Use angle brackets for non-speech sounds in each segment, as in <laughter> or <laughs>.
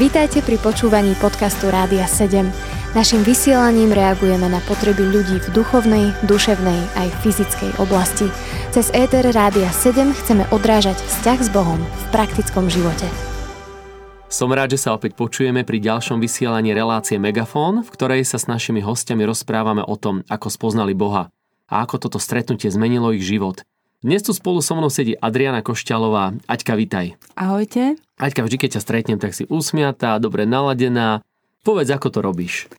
Vítajte pri počúvaní podcastu Rádia 7. Naším vysielaním reagujeme na potreby ľudí v duchovnej, duševnej aj fyzickej oblasti. Cez ETR Rádia 7 chceme odrážať vzťah s Bohom v praktickom živote. Som rád, že sa opäť počujeme pri ďalšom vysielaní relácie Megafón, v ktorej sa s našimi hostiami rozprávame o tom, ako spoznali Boha a ako toto stretnutie zmenilo ich život. Dnes tu spolu so mnou sedí Adriana Košťalová. Aťka, vitaj. Ahojte. Aťka, vždy, keď ťa stretnem, tak si usmiatá, dobre naladená. Povedz, ako to robíš.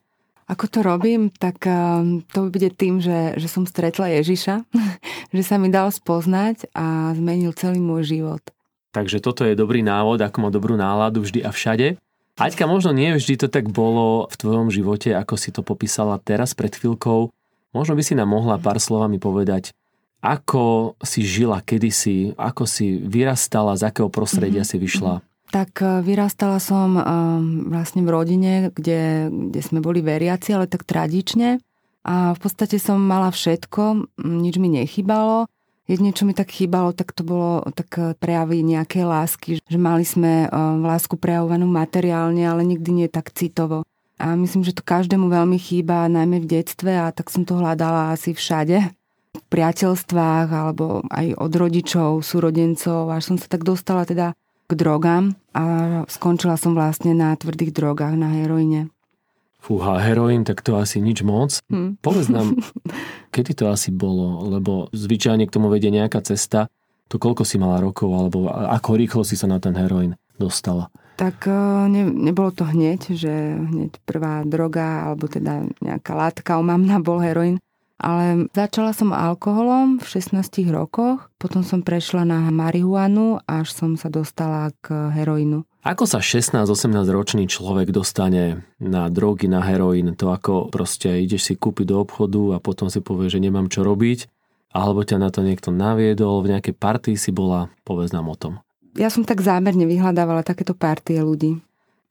Ako to robím, tak uh, to bude tým, že, že som stretla Ježiša, <laughs> že sa mi dal spoznať a zmenil celý môj život. Takže toto je dobrý návod, ako má dobrú náladu vždy a všade. Aťka, možno nie vždy to tak bolo v tvojom živote, ako si to popísala teraz pred chvíľkou. Možno by si nám mohla pár slovami povedať, ako si žila kedysi, ako si vyrastala, z akého prostredia mm-hmm. si vyšla? Tak e, vyrastala som um, vlastne v rodine, kde, kde sme boli veriaci, ale tak tradične. A v podstate som mala všetko, nič mi nechybalo. Jedine, čo mi tak chýbalo, tak to bolo tak e, prejavy nejaké lásky. Že mali sme lásku prejavovanú materiálne, ale nikdy nie tak citovo. A myslím, že to každému veľmi chýba, najmä v detstve a tak som to hľadala asi všade priateľstvách alebo aj od rodičov, súrodencov, až som sa tak dostala teda k drogám a skončila som vlastne na tvrdých drogách, na heroíne. Fúha, heroín, tak to asi nič moc. Hm. Povedz nám, <laughs> kedy to asi bolo, lebo zvyčajne k tomu vedie nejaká cesta. To koľko si mala rokov, alebo ako rýchlo si sa na ten heroín dostala? Tak e, ne, nebolo to hneď, že hneď prvá droga, alebo teda nejaká látka omamná bol heroín. Ale začala som alkoholom v 16 rokoch, potom som prešla na marihuanu, až som sa dostala k heroínu. Ako sa 16-18 ročný človek dostane na drogy, na heroín? To ako proste ideš si kúpiť do obchodu a potom si povie, že nemám čo robiť? Alebo ťa na to niekto naviedol, v nejakej partii si bola? Povedz nám o tom. Ja som tak zámerne vyhľadávala takéto partie ľudí.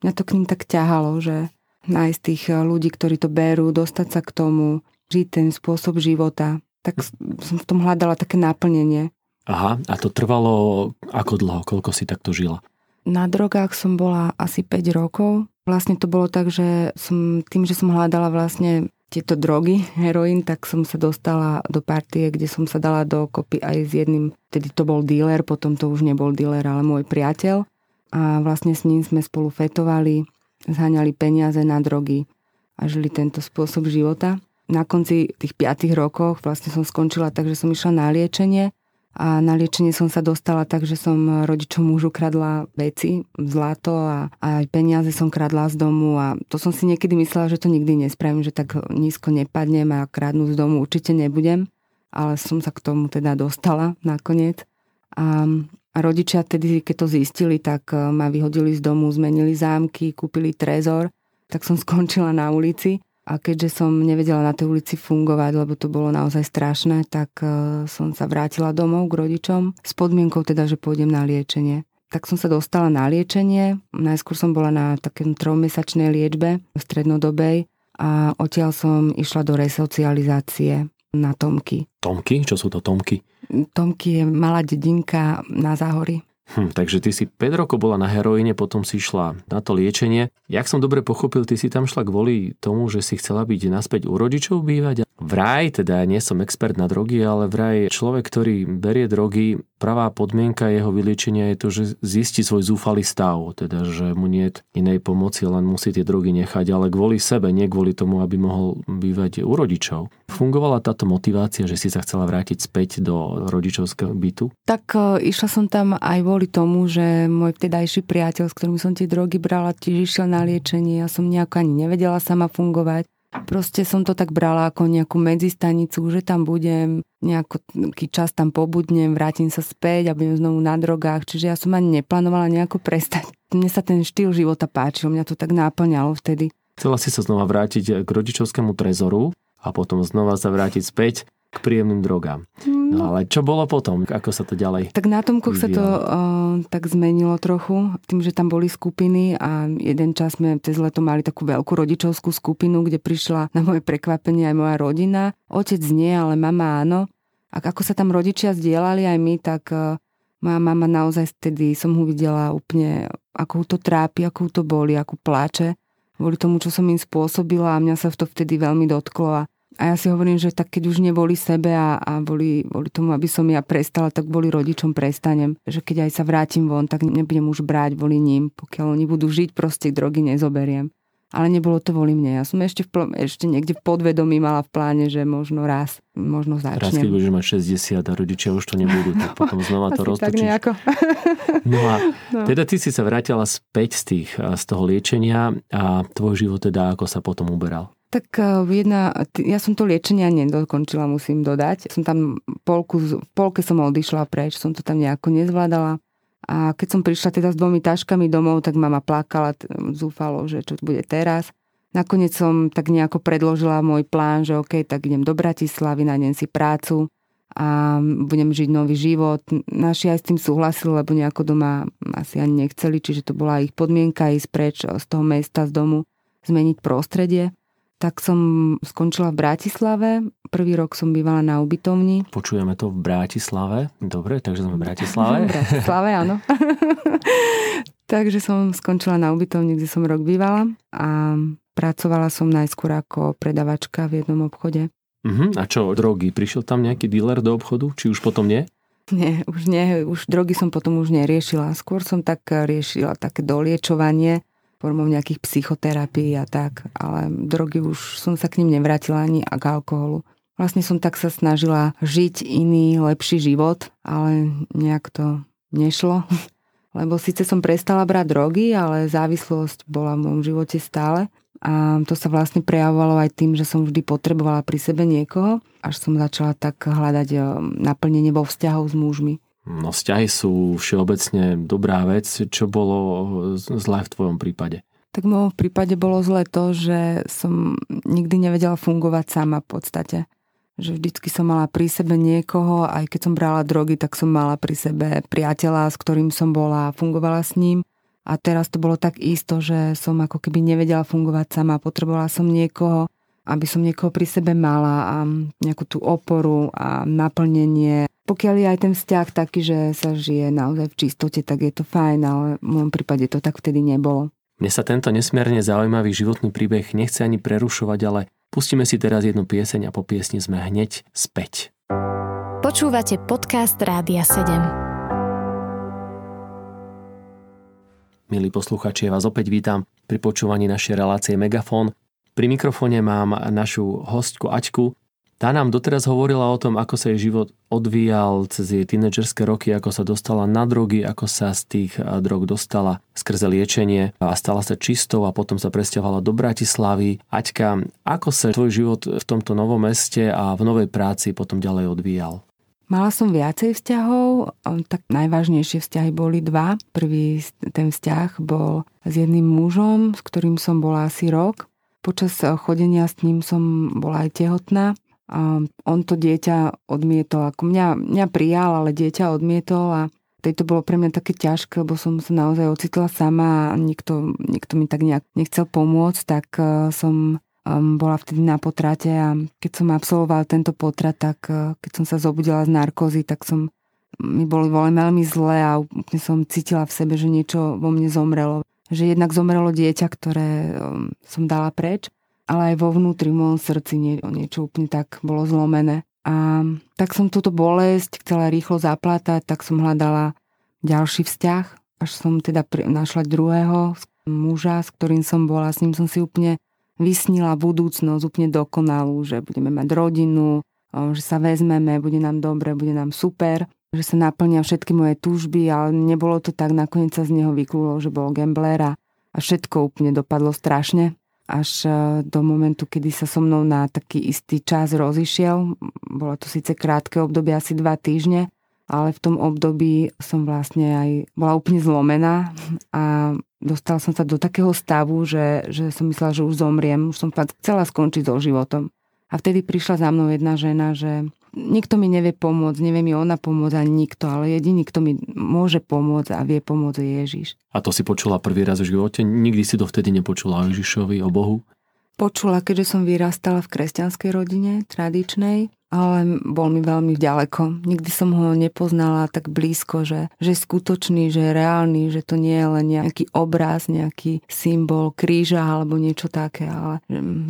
Mňa to k ním tak ťahalo, že nájsť tých ľudí, ktorí to berú, dostať sa k tomu, žiť ten spôsob života. Tak som v tom hľadala také naplnenie. Aha, a to trvalo ako dlho? Koľko si takto žila? Na drogách som bola asi 5 rokov. Vlastne to bolo tak, že som, tým, že som hľadala vlastne tieto drogy, <laughs> heroín, tak som sa dostala do partie, kde som sa dala do kopy aj s jedným, tedy to bol dealer, potom to už nebol dealer, ale môj priateľ. A vlastne s ním sme spolu fetovali, zháňali peniaze na drogy a žili tento spôsob života na konci tých 5 rokoch vlastne som skončila tak, že som išla na liečenie a na liečenie som sa dostala tak, že som rodičom mužu kradla veci, zlato a, a aj peniaze som kradla z domu a to som si niekedy myslela, že to nikdy nespravím, že tak nízko nepadnem a kradnúť z domu určite nebudem, ale som sa k tomu teda dostala nakoniec. A, rodičia tedy, keď to zistili, tak ma vyhodili z domu, zmenili zámky, kúpili trezor, tak som <laughs> skončila na ulici a keďže som nevedela na tej ulici fungovať, lebo to bolo naozaj strašné, tak e, som sa vrátila domov k rodičom s podmienkou teda, že pôjdem na liečenie. Tak som sa dostala na liečenie. Najskôr som bola na takém trojmesačnej liečbe strednodobej a odtiaľ som išla do resocializácie na Tomky. Tomky? Čo sú to Tomky? Tomky je malá dedinka na Záhory. Hm, takže ty si 5 rokov bola na heroíne, potom si išla na to liečenie. Jak som dobre pochopil, ty si tam šla kvôli tomu, že si chcela byť naspäť u rodičov bývať. Vraj, teda ja nie som expert na drogy, ale vraj človek, ktorý berie drogy, pravá podmienka jeho vyliečenia je to, že zistí svoj zúfalý stav, teda že mu nie inej pomoci, len musí tie drogy nechať, ale kvôli sebe, nie kvôli tomu, aby mohol bývať u rodičov. Fungovala táto motivácia, že si sa chcela vrátiť späť do rodičovského bytu? Tak e, išla som tam aj kvôli tomu, že môj vtedajší priateľ, s ktorým som tie drogy brala, tiež išiel na liečenie. Ja som nejako ani nevedela sama fungovať. Proste som to tak brala ako nejakú medzistanicu, že tam budem, nejaký čas tam pobudnem, vrátim sa späť a budem znovu na drogách. Čiže ja som ani neplánovala nejako prestať. Mne sa ten štýl života páčil, mňa to tak náplňalo vtedy. Chcela si sa znova vrátiť k rodičovskému trezoru a potom znova sa vrátiť späť k príjemným drogám. No, no ale čo bolo potom? Ako sa to ďalej Tak na Tomkoch sa to uh, tak zmenilo trochu, tým, že tam boli skupiny a jeden čas sme cez leto mali takú veľkú rodičovskú skupinu, kde prišla na moje prekvapenie aj moja rodina. Otec nie, ale mama áno. A ako sa tam rodičia zdieľali aj my, tak uh, Moja mama naozaj vtedy som ho videla úplne, ako to trápi, ako to boli, ako pláče kvôli tomu, čo som im spôsobila a mňa sa to vtedy veľmi dotklo a a ja si hovorím, že tak keď už neboli sebe a, a boli, boli tomu, aby som ja prestala, tak boli rodičom prestanem. Že keď aj sa vrátim von, tak nebudem už brať voli ním. Pokiaľ oni budú žiť, proste drogy nezoberiem. Ale nebolo to voli mne. Ja som ešte, v, pl- ešte niekde v podvedomí mala v pláne, že možno raz, možno začnem. Raz, keď budeš mať 60 a rodičia už to nebudú, tak potom znova to roztočíš. tak nejako. no a no. teda ty si sa vrátila späť z, tých, z toho liečenia a tvoj život teda ako sa potom uberal? Tak e, jedna, ja som to liečenie nedokončila, musím dodať. Som tam polku, v polke som odišla preč, som to tam nejako nezvládala. A keď som prišla teda s dvomi taškami domov, tak mama plakala, zúfalo, že čo bude teraz. Nakoniec som tak nejako predložila môj plán, že OK, tak idem do Bratislavy, nájdem si prácu a budem žiť nový život. Naši aj s tým súhlasili, lebo nejako doma asi ani nechceli, čiže to bola ich podmienka ísť preč z toho mesta, z domu, zmeniť prostredie tak som skončila v Bratislave. Prvý rok som bývala na ubytovni. Počujeme to v Bratislave. Dobre, takže sme v Bratislave. <laughs> v Bratislave, áno. <laughs> takže som skončila na ubytovni, kde som rok bývala a pracovala som najskôr ako predavačka v jednom obchode. Uh-huh. A čo, drogy? Prišiel tam nejaký dealer do obchodu? Či už potom nie? Nie, už nie. Už drogy som potom už neriešila. Skôr som tak riešila také doliečovanie formou nejakých psychoterapií a tak, ale drogy už som sa k ním nevrátila ani k alkoholu. Vlastne som tak sa snažila žiť iný, lepší život, ale nejak to nešlo. <laughs> Lebo síce som prestala brať drogy, ale závislosť bola v môjom živote stále. A to sa vlastne prejavovalo aj tým, že som vždy potrebovala pri sebe niekoho, až som začala tak hľadať eh, naplnenie vo vzťahov s mužmi. No vzťahy sú všeobecne dobrá vec. Čo bolo zlé v tvojom prípade? Tak v môjom prípade bolo zlé to, že som nikdy nevedela fungovať sama v podstate. Že vždycky som mala pri sebe niekoho, aj keď som brala drogy, tak som mala pri sebe priateľa, s ktorým som bola a fungovala s ním. A teraz to bolo tak isto, že som ako keby nevedela fungovať sama. Potrebovala som niekoho, aby som niekoho pri sebe mala a nejakú tú oporu a naplnenie pokiaľ je aj ten vzťah taký, že sa žije naozaj v čistote, tak je to fajn, ale v môjom prípade to tak vtedy nebolo. Mne sa tento nesmierne zaujímavý životný príbeh nechce ani prerušovať, ale pustíme si teraz jednu pieseň a po piesni sme hneď späť. Počúvate podcast Rádia 7. Milí posluchači, ja vás opäť vítam pri počúvaní našej relácie Megafón. Pri mikrofóne mám našu hostku Aťku, tá nám doteraz hovorila o tom, ako sa jej život odvíjal cez jej tínedžerské roky, ako sa dostala na drogy, ako sa z tých drog dostala skrze liečenie a stala sa čistou a potom sa presťahovala do Bratislavy. Aťka, ako sa tvoj život v tomto novom meste a v novej práci potom ďalej odvíjal? Mala som viacej vzťahov, tak najvážnejšie vzťahy boli dva. Prvý ten vzťah bol s jedným mužom, s ktorým som bola asi rok. Počas chodenia s ním som bola aj tehotná on to dieťa odmietol, ako mňa, mňa prijal, ale dieťa odmietol a tej to bolo pre mňa také ťažké, lebo som sa naozaj ocitla sama a nikto, nikto mi tak nejak nechcel pomôcť, tak e, som bola vtedy na potrate a keď som absolvovala tento potrat, tak uh, keď som sa zobudila z narkózy, tak som mi boli veľmi zle a úplne som cítila v sebe, že niečo vo mne zomrelo. Že jednak zomrelo dieťa, ktoré som dala preč ale aj vo vnútri v mojom srdci nie, niečo úplne tak bolo zlomené. A tak som túto bolesť chcela rýchlo zaplátať, tak som hľadala ďalší vzťah, až som teda našla druhého muža, s ktorým som bola, s ním som si úplne vysnila budúcnosť, úplne dokonalú, že budeme mať rodinu, že sa vezmeme, bude nám dobre, bude nám super, že sa naplnia všetky moje túžby, ale nebolo to tak, nakoniec sa z neho vyklúlo, že bol gambler a všetko úplne dopadlo strašne až e, do momentu, kedy sa so mnou na taký istý čas rozišiel. Bolo to síce krátke obdobie, asi dva týždne, ale v tom období som vlastne aj bola úplne zlomená a dostala som sa do takého stavu, že, že som myslela, že už zomriem, už som chcela skončiť so životom. A vtedy prišla za mnou jedna žena, že nikto mi nevie pomôcť, nevie mi ona pomôcť ani nikto, ale jediný, kto mi môže pomôcť a vie pomôcť je Ježiš. A to si počula prvý raz v živote? Nikdy si to vtedy nepočula o Ježišovi, o Bohu? počula, keďže som vyrastala v kresťanskej rodine, tradičnej, ale bol mi veľmi ďaleko. Nikdy som ho nepoznala tak blízko, že, že je skutočný, že je reálny, že to nie je len nejaký obraz, nejaký symbol kríža alebo niečo také, ale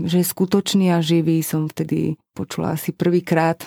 že je skutočný a živý som vtedy počula asi prvýkrát.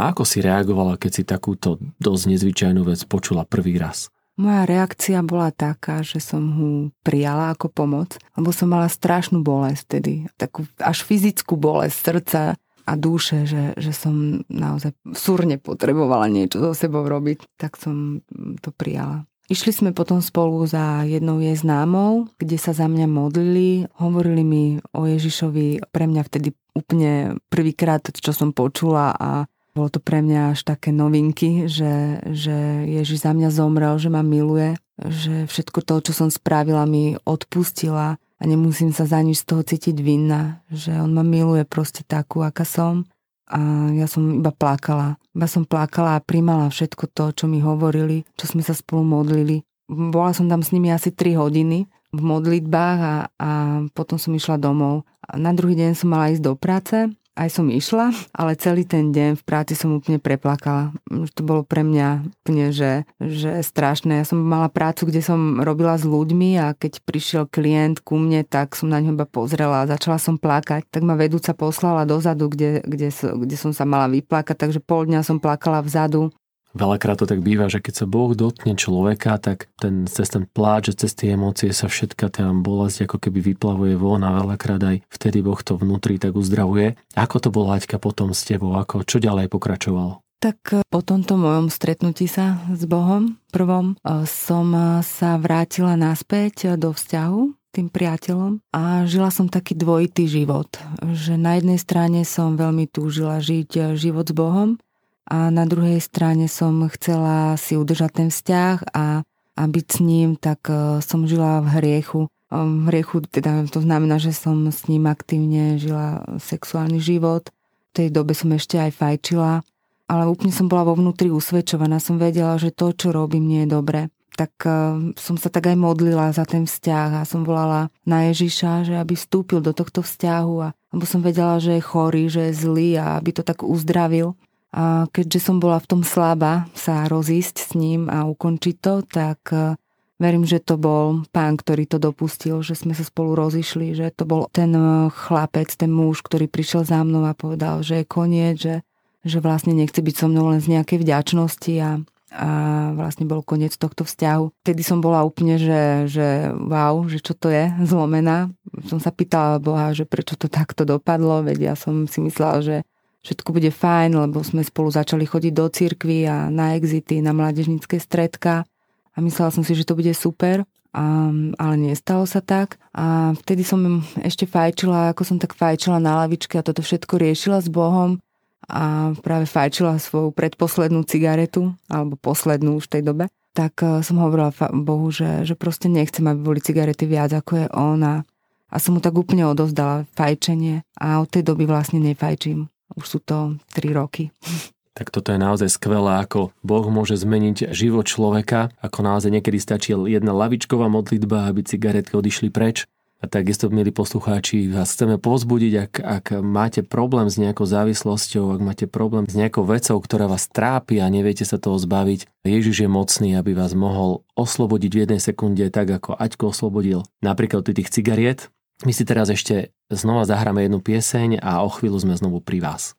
A ako si reagovala, keď si takúto dosť nezvyčajnú vec počula prvý raz? Moja reakcia bola taká, že som ho prijala ako pomoc, lebo som mala strašnú bolesť vtedy, takú až fyzickú bolesť srdca a duše, že, že som naozaj súrne potrebovala niečo so sebou robiť, tak som to prijala. Išli sme potom spolu za jednou jej známou, kde sa za mňa modlili, hovorili mi o Ježišovi, pre mňa vtedy úplne prvýkrát, čo som počula a bolo to pre mňa až také novinky, že, že Ježiš za mňa zomrel, že ma miluje, že všetko to, čo som spravila, mi odpustila a nemusím sa za nič z toho cítiť vinná, že on ma miluje proste takú, aká som a ja som iba plakala. Iba som plakala a primala všetko to, čo mi hovorili, čo sme sa spolu modlili. Bola som tam s nimi asi 3 hodiny v modlitbách a, a potom som išla domov. A na druhý deň som mala ísť do práce aj som išla, ale celý ten deň v práci som úplne preplakala. To bolo pre mňa úplne, že, že strašné. Ja som mala prácu, kde som robila s ľuďmi a keď prišiel klient ku mne, tak som na ňo iba pozrela a začala som plakať. Tak ma vedúca poslala dozadu, kde, kde, kde som sa mala vyplakať, takže pol dňa som plakala vzadu. Veľakrát to tak býva, že keď sa Boh dotkne človeka, tak ten, cez ten pláč, cez tie emócie sa všetka tá bolesť ako keby vyplavuje von a veľakrát aj vtedy Boh to vnútri tak uzdravuje. Ako to bolo Aťka potom s tebou? Ako, čo ďalej pokračovalo? Tak e, po tomto mojom stretnutí sa s Bohom prvom e, som e, sa vrátila naspäť do vzťahu tým priateľom a žila som taký dvojitý život. Že na jednej strane som veľmi túžila žiť život s Bohom a na druhej strane som chcela si udržať ten vzťah a, a byť s ním, tak e, som žila v hriechu. E, v hriechu teda to znamená, že som s ním aktívne žila sexuálny život. V tej dobe som ešte aj fajčila, ale úplne som bola vo vnútri usvedčovaná. Som vedela, že to, čo robím, nie je dobre tak e, som sa tak aj modlila za ten vzťah a som volala na Ježiša, že aby vstúpil do tohto vzťahu a lebo som vedela, že je chorý, že je zlý a aby to tak uzdravil. Keďže som bola v tom slaba sa rozísť s ním a ukončiť to, tak e, verím, že to bol pán, ktorý to dopustil, že sme sa spolu rozišli, že to bol ten e, chlapec, ten muž, ktorý prišiel za mnou a povedal, že je koniec, že, že vlastne nechce byť so mnou len z nejakej vďačnosti a, a vlastne bol koniec tohto vzťahu. Vtedy som bola úplne, že, že wow, že čo to je, zlomená. Som sa pýtala Boha, že prečo to takto dopadlo, veď ja som si myslela, že všetko bude fajn, lebo sme spolu začali chodiť do cirkvy a na exity, na mládežnické stredka. A myslela som si, že to bude super. A, ale nestalo sa tak. A vtedy som ešte fajčila, ako som tak fajčila na lavičke a toto všetko riešila s Bohom. A práve fajčila svoju predposlednú cigaretu, alebo poslednú už v tej dobe, tak eh, som hovorila Bohu, že, že proste nechcem, aby boli cigarety viac ako je on. A, a som mu tak úplne odozdala fajčenie. A od tej doby vlastne nefajčím. Už sú to 3 roky. Tak toto je naozaj skvelé, ako Boh môže zmeniť život človeka, ako naozaj niekedy stačí jedna lavičková modlitba, aby cigaretky odišli preč. A takisto, milí poslucháči, vás chceme pozbudiť, ak, ak máte problém s nejakou závislosťou, ak máte problém s nejakou vecou, ktorá vás trápi a neviete sa toho zbaviť, Ježiš je mocný, aby vás mohol oslobodiť v jednej sekunde, tak ako Aťko oslobodil napríklad tých cigariet, my si teraz ešte znova zahráme jednu pieseň a o chvíľu sme znovu pri vás.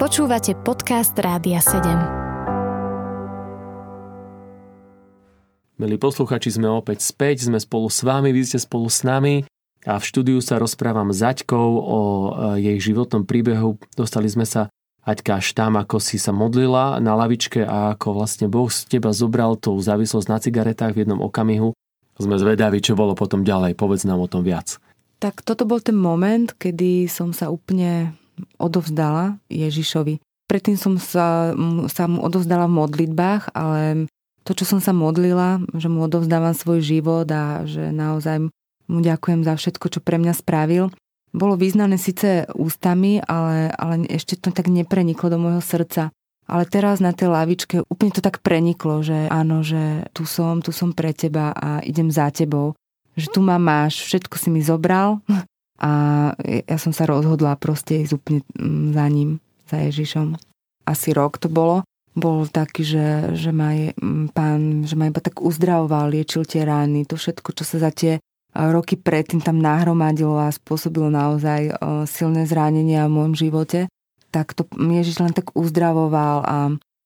Počúvate podcast Rádia 7. Milí posluchači, sme opäť späť, sme spolu s vami, vy ste spolu s nami a v štúdiu sa rozprávam s Aťkou o e, jej životnom príbehu. Dostali sme sa Aťka až tam, ako si sa modlila na lavičke a ako vlastne Boh z teba zobral tú závislosť na cigaretách v jednom okamihu sme zvedaví, čo bolo potom ďalej. Povedz nám o tom viac. Tak toto bol ten moment, kedy som sa úplne odovzdala Ježišovi. Predtým som sa, sa mu odovzdala v modlitbách, ale to, čo som sa modlila, že mu odovzdávam svoj život a že naozaj mu ďakujem za všetko, čo pre mňa spravil, bolo význané síce ústami, ale, ale ešte to tak nepreniklo do môjho srdca. Ale teraz na tej lavičke úplne to tak preniklo, že áno, že tu som, tu som pre teba a idem za tebou. Že tu ma máš, všetko si mi zobral a ja som sa rozhodla proste ísť úplne mm, za ním, za Ježišom. Asi rok to bolo. Bol taký, že, že ma je, mm, pán, že ma iba tak uzdravoval, liečil tie rány, to všetko, čo sa za tie roky predtým tam nahromadilo a spôsobilo naozaj silné zranenia v môjom živote, tak to Ježiš len tak uzdravoval a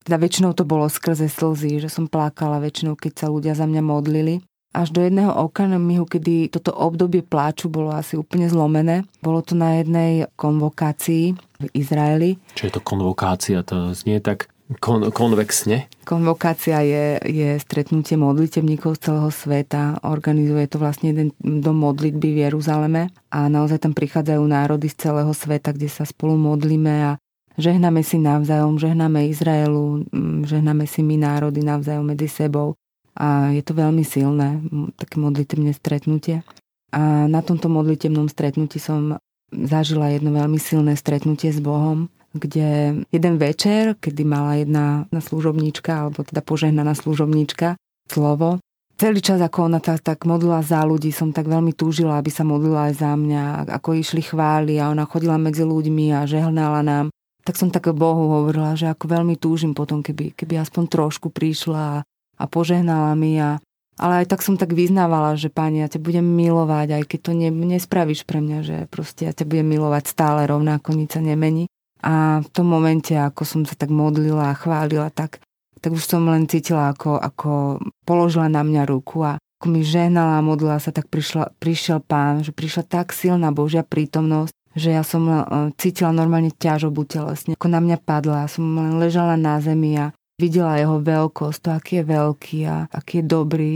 teda väčšinou to bolo skrze slzy, že som plakala väčšinou, keď sa ľudia za mňa modlili. Až do jedného okamihu, kedy toto obdobie pláču bolo asi úplne zlomené. Bolo to na jednej konvokácii v Izraeli. Čo je to konvokácia? To znie tak kon, konvexne? Konvokácia je, je stretnutie modlitevníkov z celého sveta. Organizuje to vlastne jeden dom modlitby v Jeruzaleme a naozaj tam prichádzajú národy z celého sveta, kde sa spolu modlíme a Žehname si navzájom, žehname Izraelu, mm, žehname si my národy navzájom medzi sebou. A je to veľmi silné, také modlitevné stretnutie. A na tomto modlitevnom stretnutí som zažila jedno veľmi silné stretnutie s Bohom, kde jeden večer, kedy mala jedna na služobníčka, alebo teda požehnaná služobníčka, slovo, celý čas, ako ona tak, tak modlila za ľudí, som tak veľmi túžila, aby sa modlila aj za mňa, ako išli chváli a ona chodila medzi ľuďmi a žehnala nám tak som tak Bohu hovorila, že ako veľmi túžim potom, keby, keby aspoň trošku prišla a, a požehnala mi. A, ale aj tak som tak vyznávala, že páni, ja ťa budem milovať, aj keď to ne, nespravíš pre mňa, že proste ja ťa budem milovať stále rovnako, nič sa nemení. A v tom momente, ako som sa tak modlila a chválila, tak, tak už som len cítila, ako, ako položila na mňa ruku a ako mi ženala a modlila sa, tak prišla, prišiel pán, že prišla tak silná Božia prítomnosť, že ja som e, cítila normálne ťažobu telesne. Ako na mňa padla, som len ležala na zemi a videla jeho veľkosť, to, aký je veľký a aký je dobrý.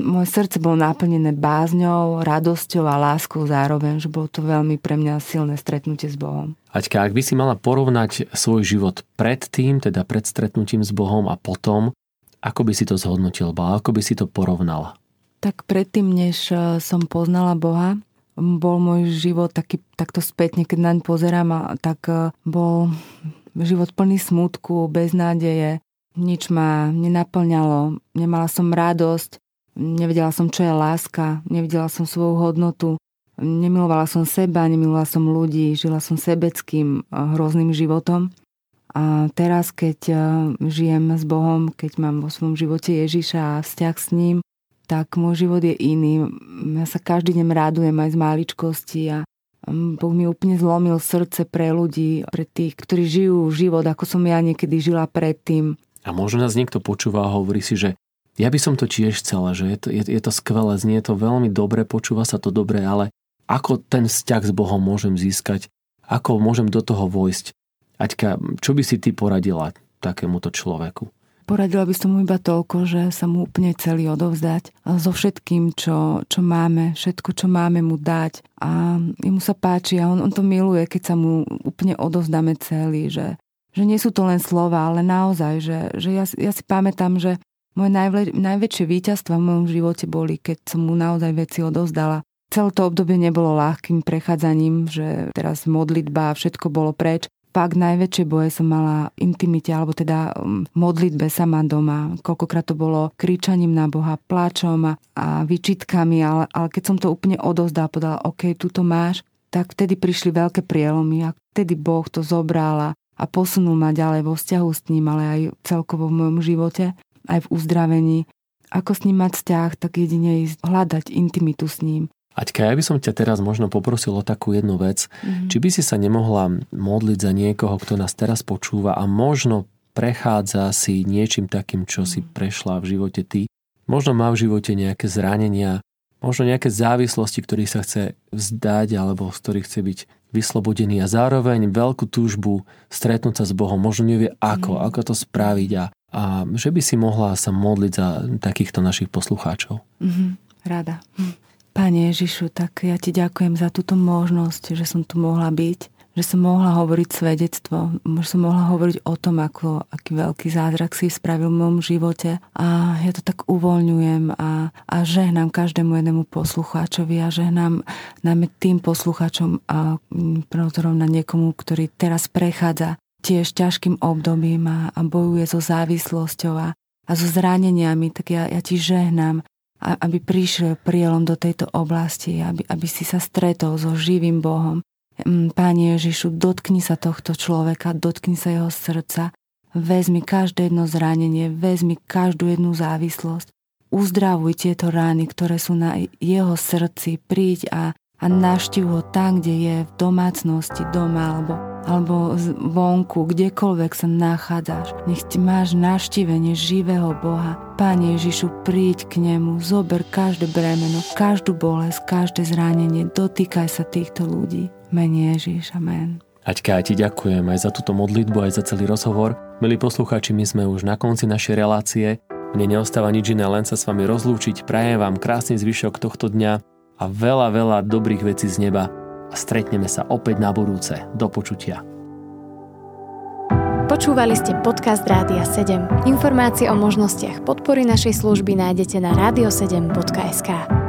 Moje srdce bolo naplnené bázňou, radosťou a láskou zároveň, že bolo to veľmi pre mňa silné stretnutie s Bohom. Aťka, ak by si mala porovnať svoj život pred tým, teda pred stretnutím s Bohom a potom, ako by si to zhodnotil, ako by si to porovnala? Tak predtým, než e, som poznala Boha, bol môj život taký, takto spätne, keď naň pozerám, a tak e, bol život plný smutku, beznádeje, nič ma nenaplňalo, nemala som radosť, nevedela som, čo je láska, nevidela som svoju hodnotu, nemilovala som seba, nemilovala som ľudí, žila som sebeckým, e, hrozným životom. A teraz, keď e, žijem s Bohom, keď mám vo svojom živote Ježiša a vzťah s ním, tak môj život je iný. Ja sa každý deň rádujem aj z maličkosti a mm, Boh mi úplne zlomil srdce pre ľudí, pre tých, ktorí žijú život, ako som ja niekedy žila predtým. A možno nás niekto počúva a hovorí si, že ja by som to tiež chcela, že je to, je, je to skvelé, znie to veľmi dobre, počúva sa to dobre, ale ako ten vzťah s Bohom môžem získať, ako môžem do toho vojsť. Aťka, čo by si ty poradila takémuto človeku? Poradila by som mu iba toľko, že sa mu úplne celý odovzdať so všetkým, čo, čo máme, všetko, čo máme mu dať. A mu sa páči a on, on to miluje, keď sa mu úplne odovzdáme celý, že, že nie sú to len slova, ale naozaj, že, že ja, ja si pamätám, že moje najvle, najväčšie víťazstva v mojom živote boli, keď som mu naozaj veci odovzdala. Celé to obdobie nebolo ľahkým prechádzaním, že teraz modlitba a všetko bolo preč, fakt najväčšie boje som mala intimite, alebo teda um, modlitbe sama doma. Koľkokrát to bolo kričaním na Boha, pláčom a, a vyčitkami, ale, ale keď som to úplne odozdala, podala, OK, tu to máš, tak vtedy prišli veľké prielomy a vtedy Boh to zobral a, a posunul ma ďalej vo vzťahu s ním, ale aj celkovo v mojom živote, aj v uzdravení. Ako s ním mať vzťah, tak jedine ísť hľadať intimitu s ním. Aťka, ja by som ťa teraz možno poprosil o takú jednu vec. Mm-hmm. Či by si sa nemohla modliť za niekoho, kto nás teraz počúva a možno prechádza si niečím takým, čo si mhm. prešla v živote ty. Možno má v živote nejaké zranenia, možno nejaké závislosti, ktorých sa chce vzdať alebo z ktorých chce byť vyslobodený a zároveň veľkú túžbu stretnúť sa s Bohom. Možno nevie ako, mm. ako to spraviť a, a že by si mohla sa modliť za takýchto našich poslucháčov. Mm-hmm. Rada. Pane Ježišu, tak ja ti ďakujem za túto možnosť, že som tu mohla byť, že som mohla hovoriť svedectvo, že som mohla hovoriť o tom, ako, aký veľký zázrak si spravil v mojom živote a ja to tak uvoľňujem a, a žehnám každému jednému poslucháčovi a žehnám najmä tým poslucháčom a prozorom na niekomu, ktorý teraz prechádza tiež ťažkým obdobím a, a bojuje so závislosťou a, a so zraneniami, tak ja, ja ti žehnám, aby prišiel prielom do tejto oblasti, aby, aby si sa stretol so živým Bohom. Mm, Páne Ježišu, dotkni sa tohto človeka, dotkni sa jeho srdca, vezmi každé jedno zranenie, vezmi každú jednu závislosť, uzdravuj tieto rány, ktoré sú na jeho srdci, príď a, a naštiv ho tam, kde je, v domácnosti, doma alebo, alebo vonku, kdekoľvek sa nachádzaš. Nech ti máš naštívenie živého Boha. Pane Ježišu, príď k nemu, zober každé bremeno, každú bolesť, každé zranenie, dotýkaj sa týchto ľudí. Mene Ježiš, amen. Aťka, ja ti ďakujem aj za túto modlitbu, aj za celý rozhovor. Milí poslucháči, my sme už na konci našej relácie. Mne neostáva nič iné, len sa s vami rozlúčiť. Prajem vám krásny zvyšok tohto dňa a veľa, veľa dobrých vecí z neba stretneme sa opäť na budúce. Do počutia. Počúvali ste podcast Rádia 7. Informácie o možnostiach podpory našej služby nájdete na radio7.sk.